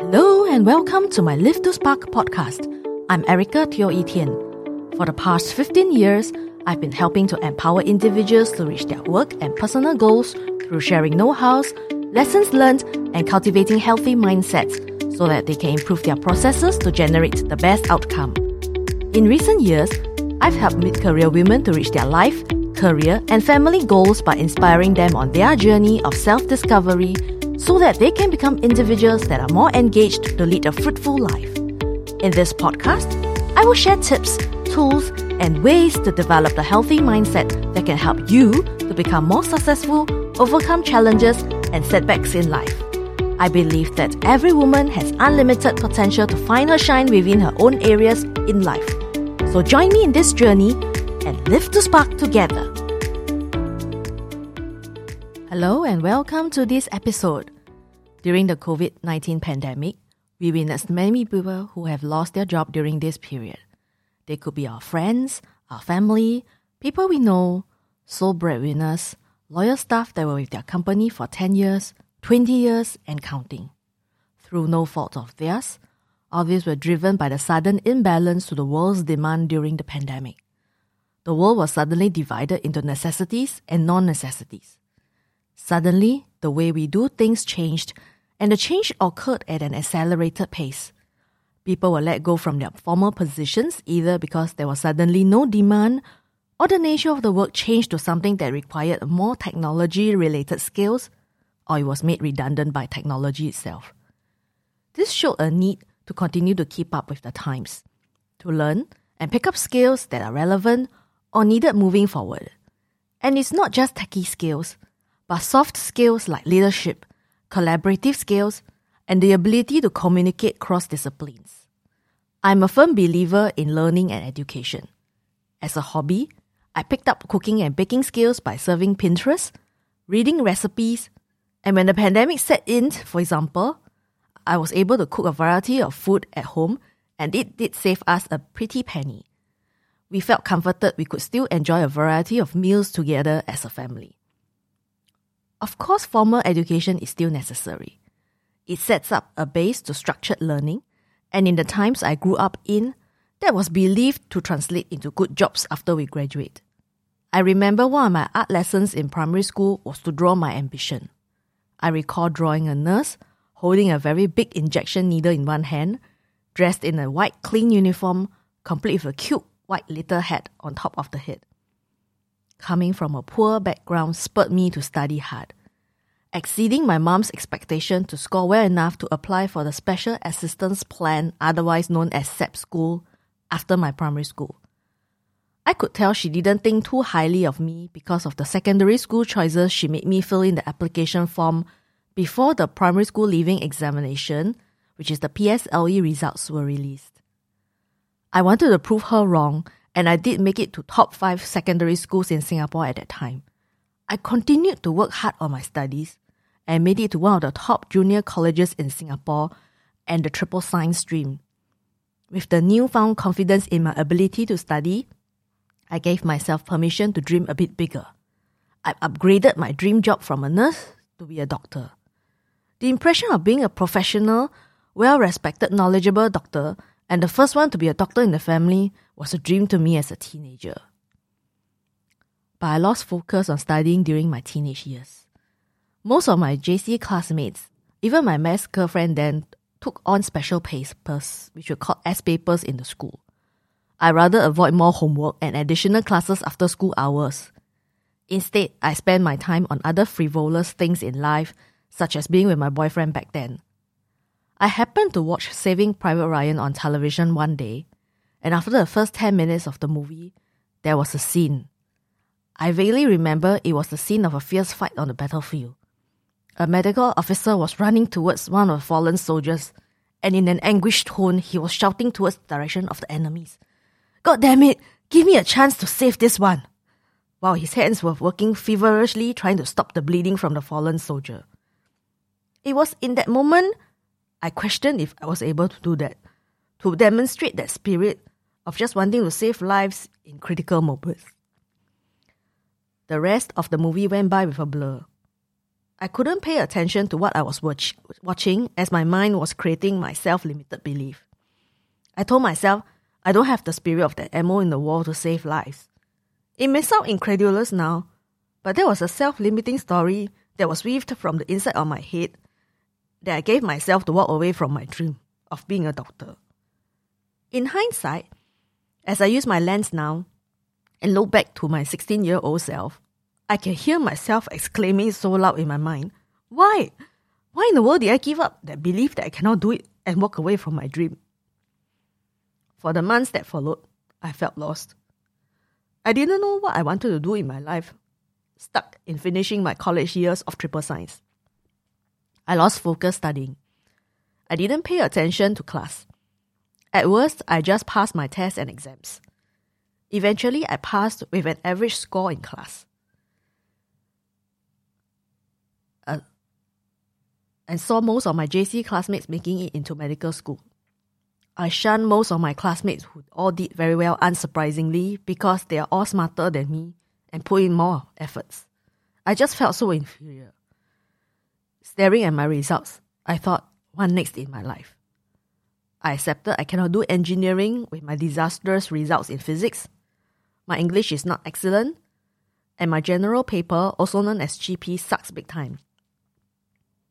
Hello and welcome to my Live to Spark podcast. I'm Erica Teo Etian. For the past 15 years, I've been helping to empower individuals to reach their work and personal goals through sharing know-hows, lessons learned, and cultivating healthy mindsets so that they can improve their processes to generate the best outcome. In recent years, I've helped mid-career women to reach their life, career, and family goals by inspiring them on their journey of self-discovery so that they can become individuals that are more engaged to lead a fruitful life. In this podcast, I will share tips, tools, and ways to develop a healthy mindset that can help you to become more successful, overcome challenges, and setbacks in life. I believe that every woman has unlimited potential to find her shine within her own areas in life. So join me in this journey and live to spark together. Hello and welcome to this episode. During the COVID 19 pandemic, we witnessed many people who have lost their job during this period. They could be our friends, our family, people we know, sole breadwinners, loyal staff that were with their company for 10 years, 20 years, and counting. Through no fault of theirs, all these were driven by the sudden imbalance to the world's demand during the pandemic. The world was suddenly divided into necessities and non necessities. Suddenly, the way we do things changed, and the change occurred at an accelerated pace. People were let go from their former positions either because there was suddenly no demand or the nature of the work changed to something that required more technology related skills or it was made redundant by technology itself. This showed a need to continue to keep up with the times, to learn and pick up skills that are relevant or needed moving forward. And it's not just techie skills but soft skills like leadership, collaborative skills, and the ability to communicate cross disciplines. I'm a firm believer in learning and education. As a hobby, I picked up cooking and baking skills by serving Pinterest, reading recipes, and when the pandemic set in, for example, I was able to cook a variety of food at home and it did save us a pretty penny. We felt comforted we could still enjoy a variety of meals together as a family. Of course, formal education is still necessary. It sets up a base to structured learning, and in the times I grew up in, that was believed to translate into good jobs after we graduate. I remember one of my art lessons in primary school was to draw my ambition. I recall drawing a nurse holding a very big injection needle in one hand, dressed in a white clean uniform, complete with a cute white little hat on top of the head coming from a poor background spurred me to study hard. Exceeding my mom's expectation to score well enough to apply for the Special Assistance Plan, otherwise known as SAP school, after my primary school. I could tell she didn't think too highly of me because of the secondary school choices she made me fill in the application form before the primary school leaving examination, which is the PSLE results were released. I wanted to prove her wrong and I did make it to top 5 secondary schools in Singapore at that time. I continued to work hard on my studies and made it to one of the top junior colleges in Singapore and the triple science stream. With the newfound confidence in my ability to study, I gave myself permission to dream a bit bigger. I upgraded my dream job from a nurse to be a doctor. The impression of being a professional, well respected, knowledgeable doctor and the first one to be a doctor in the family was a dream to me as a teenager. But I lost focus on studying during my teenage years. Most of my JC classmates, even my math girlfriend then, took on special papers, which were called S papers in the school. I rather avoid more homework and additional classes after school hours. Instead, I spent my time on other frivolous things in life, such as being with my boyfriend back then. I happened to watch Saving Private Ryan on television one day, and after the first 10 minutes of the movie, there was a scene. I vaguely remember it was the scene of a fierce fight on the battlefield. A medical officer was running towards one of the fallen soldiers, and in an anguished tone, he was shouting towards the direction of the enemies. God damn it! Give me a chance to save this one! While his hands were working feverishly trying to stop the bleeding from the fallen soldier. It was in that moment I questioned if I was able to do that, to demonstrate that spirit of just wanting to save lives in critical moments. The rest of the movie went by with a blur. I couldn't pay attention to what I was watch- watching as my mind was creating my self limited belief. I told myself I don't have the spirit of the ammo in the wall to save lives. It may sound incredulous now, but there was a self limiting story that was weaved from the inside of my head that I gave myself to walk away from my dream of being a doctor. In hindsight, as I use my lens now and look back to my 16 year old self, I can hear myself exclaiming so loud in my mind, Why? Why in the world did I give up that belief that I cannot do it and walk away from my dream? For the months that followed, I felt lost. I didn't know what I wanted to do in my life, stuck in finishing my college years of triple science. I lost focus studying. I didn't pay attention to class. At worst, I just passed my tests and exams. Eventually, I passed with an average score in class. Uh, and saw most of my JC classmates making it into medical school. I shunned most of my classmates who all did very well, unsurprisingly, because they are all smarter than me and put in more efforts. I just felt so inferior. Staring at my results, I thought, what next in my life? I accepted I cannot do engineering with my disastrous results in physics. My English is not excellent, and my general paper, also known as GP, sucks big time.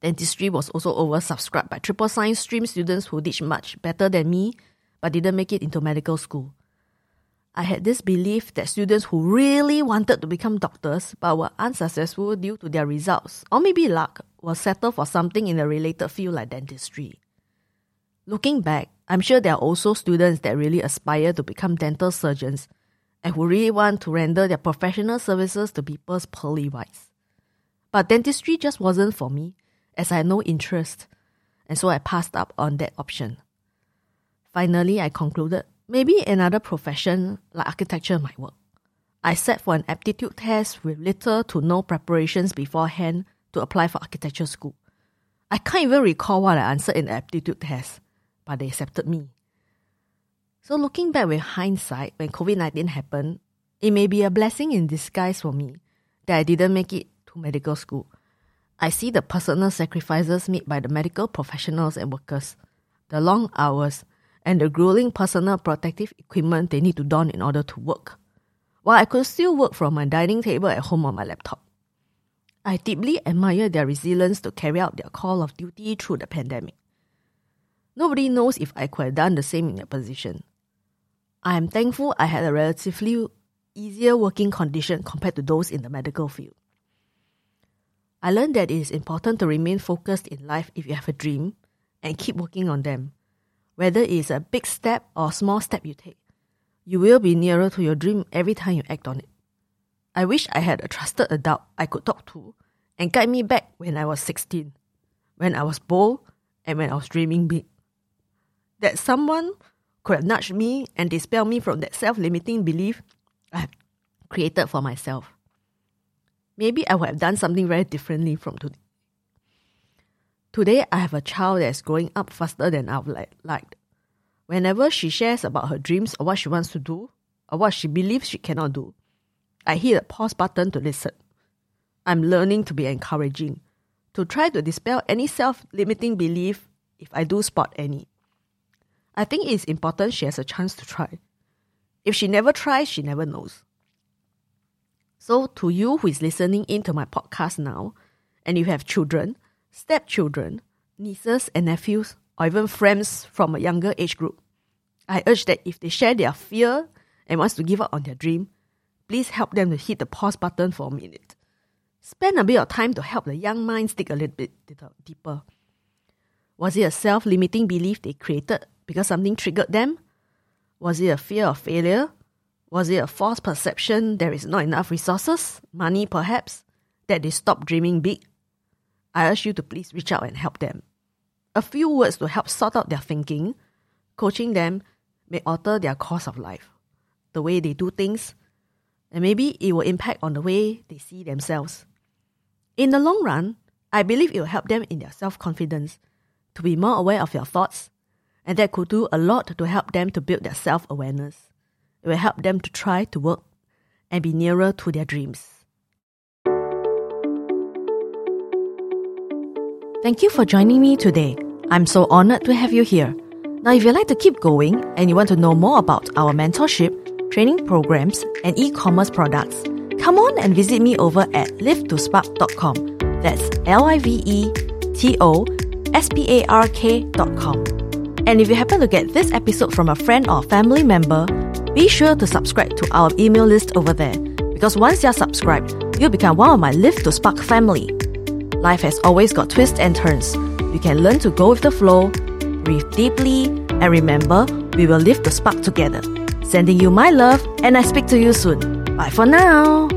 Dentistry was also oversubscribed by triple science stream students who did much better than me but didn't make it into medical school. I had this belief that students who really wanted to become doctors but were unsuccessful due to their results, or maybe luck, will settle for something in a related field like dentistry. Looking back, I'm sure there are also students that really aspire to become dental surgeons and who really want to render their professional services to people's pearly whites. But dentistry just wasn't for me as I had no interest, and so I passed up on that option. Finally, I concluded maybe another profession like architecture might work. I sat for an aptitude test with little to no preparations beforehand to apply for architecture school. I can't even recall what I answered in the aptitude test, but they accepted me. So, looking back with hindsight, when COVID 19 happened, it may be a blessing in disguise for me that I didn't make it to medical school I see the personal sacrifices made by the medical professionals and workers, the long hours, and the grueling personal protective equipment they need to don in order to work, while I could still work from my dining table at home on my laptop. I deeply admire their resilience to carry out their call of duty through the pandemic. Nobody knows if I could have done the same in their position. I am thankful I had a relatively easier working condition compared to those in the medical field. I learned that it is important to remain focused in life if you have a dream and keep working on them. Whether it is a big step or a small step you take, you will be nearer to your dream every time you act on it. I wish I had a trusted adult I could talk to and guide me back when I was 16, when I was bold and when I was dreaming big. That someone could have nudged me and dispel me from that self limiting belief I have created for myself maybe I would have done something very differently from today. Today, I have a child that is growing up faster than I would like, liked. Whenever she shares about her dreams or what she wants to do, or what she believes she cannot do, I hit a pause button to listen. I'm learning to be encouraging, to try to dispel any self limiting belief if I do spot any. I think it's important she has a chance to try. If she never tries, she never knows. So, to you who is listening into my podcast now, and you have children, stepchildren, nieces and nephews, or even friends from a younger age group, I urge that if they share their fear and wants to give up on their dream, please help them to hit the pause button for a minute. Spend a bit of time to help the young minds dig a little bit deeper. Was it a self limiting belief they created because something triggered them? Was it a fear of failure? Was it a false perception there is not enough resources, money perhaps, that they stop dreaming big? I urge you to please reach out and help them. A few words to help sort out their thinking, coaching them may alter their course of life, the way they do things, and maybe it will impact on the way they see themselves. In the long run, I believe it will help them in their self confidence, to be more aware of their thoughts, and that could do a lot to help them to build their self awareness. It will help them to try to work and be nearer to their dreams. Thank you for joining me today. I'm so honored to have you here. Now, if you'd like to keep going and you want to know more about our mentorship, training programs, and e commerce products, come on and visit me over at livetospark.com. That's L I V E T O S P A R K.com. And if you happen to get this episode from a friend or family member, be sure to subscribe to our email list over there because once you're subscribed, you'll become one of my Live to Spark family. Life has always got twists and turns. You can learn to go with the flow, breathe deeply, and remember, we will live the spark together. Sending you my love, and I speak to you soon. Bye for now.